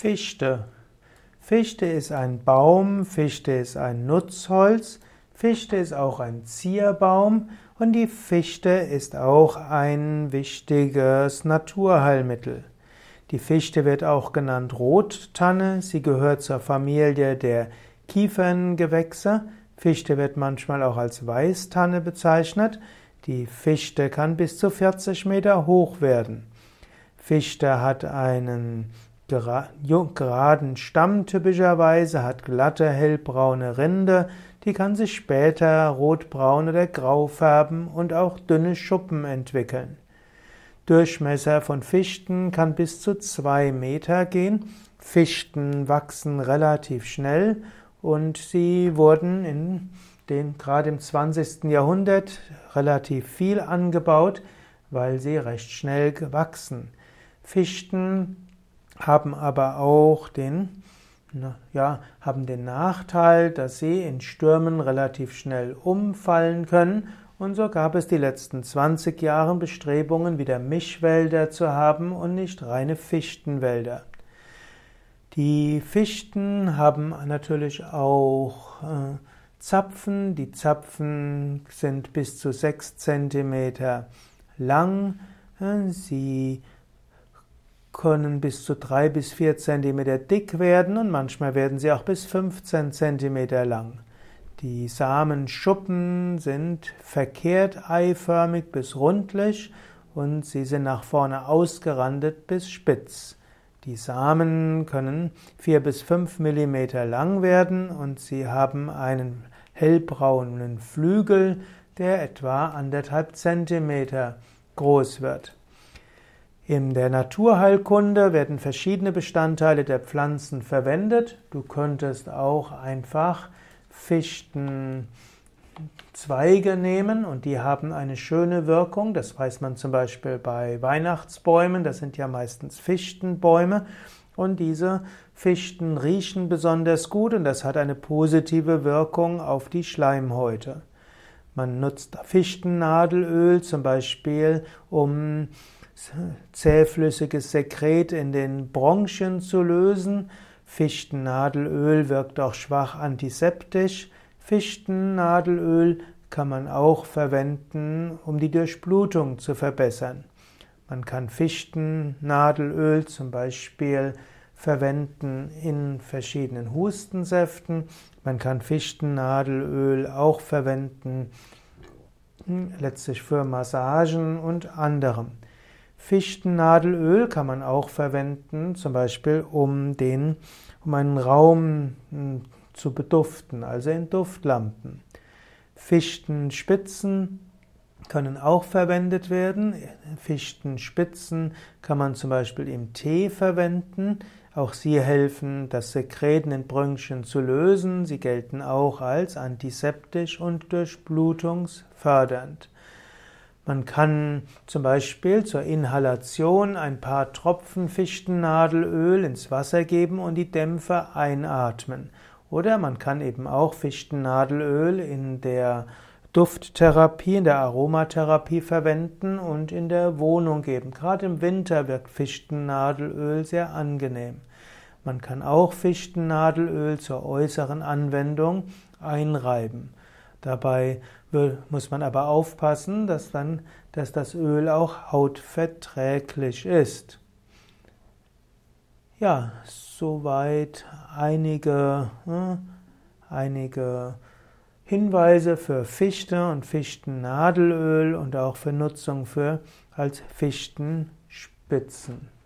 Fichte. Fichte ist ein Baum, Fichte ist ein Nutzholz, Fichte ist auch ein Zierbaum und die Fichte ist auch ein wichtiges Naturheilmittel. Die Fichte wird auch genannt Rottanne, sie gehört zur Familie der Kieferngewächse. Fichte wird manchmal auch als Weißtanne bezeichnet. Die Fichte kann bis zu 40 Meter hoch werden. Fichte hat einen geraden Stamm typischerweise, hat glatte hellbraune Rinde, die kann sich später rotbraun oder grau färben und auch dünne Schuppen entwickeln. Durchmesser von Fichten kann bis zu zwei Meter gehen. Fichten wachsen relativ schnell und sie wurden in den, gerade im 20. Jahrhundert relativ viel angebaut, weil sie recht schnell wachsen. Fichten haben aber auch den, ja, haben den Nachteil, dass sie in Stürmen relativ schnell umfallen können und so gab es die letzten 20 Jahre Bestrebungen, wieder Mischwälder zu haben und nicht reine Fichtenwälder. Die Fichten haben natürlich auch äh, Zapfen. Die Zapfen sind bis zu 6 cm lang. Sie können bis zu drei bis vier Zentimeter dick werden und manchmal werden sie auch bis 15 Zentimeter lang. Die Samenschuppen sind verkehrt eiförmig bis rundlich und sie sind nach vorne ausgerandet bis spitz. Die Samen können vier bis fünf Millimeter lang werden und sie haben einen hellbraunen Flügel, der etwa anderthalb Zentimeter groß wird. In der Naturheilkunde werden verschiedene Bestandteile der Pflanzen verwendet. Du könntest auch einfach Fichtenzweige nehmen und die haben eine schöne Wirkung. Das weiß man zum Beispiel bei Weihnachtsbäumen, das sind ja meistens Fichtenbäume. Und diese Fichten riechen besonders gut und das hat eine positive Wirkung auf die Schleimhäute. Man nutzt Fichtennadelöl zum Beispiel, um zähflüssiges Sekret in den Bronchien zu lösen. Fichtennadelöl wirkt auch schwach antiseptisch. Fichtennadelöl kann man auch verwenden, um die Durchblutung zu verbessern. Man kann Fichtennadelöl zum Beispiel verwenden in verschiedenen Hustensäften. Man kann Fichtennadelöl auch verwenden hm, letztlich für Massagen und anderem. Fichtennadelöl kann man auch verwenden, zum Beispiel um den, um einen Raum hm, zu beduften, also in Duftlampen. Fichtenspitzen können auch verwendet werden. Fichtenspitzen kann man zum Beispiel im Tee verwenden. Auch sie helfen, das Sekret in den Bronchien zu lösen. Sie gelten auch als antiseptisch und durchblutungsfördernd. Man kann zum Beispiel zur Inhalation ein paar Tropfen Fichtennadelöl ins Wasser geben und die Dämpfe einatmen. Oder man kann eben auch Fichtennadelöl in der Dufttherapie, in der Aromatherapie verwenden und in der Wohnung geben. Gerade im Winter wirkt Fichtennadelöl sehr angenehm. Man kann auch Fichtennadelöl zur äußeren Anwendung einreiben. Dabei muss man aber aufpassen, dass dann, dass das Öl auch hautverträglich ist. Ja, soweit einige, äh, einige Hinweise für Fichte und Fichtennadelöl und auch für Nutzung für als Fichtenspitzen.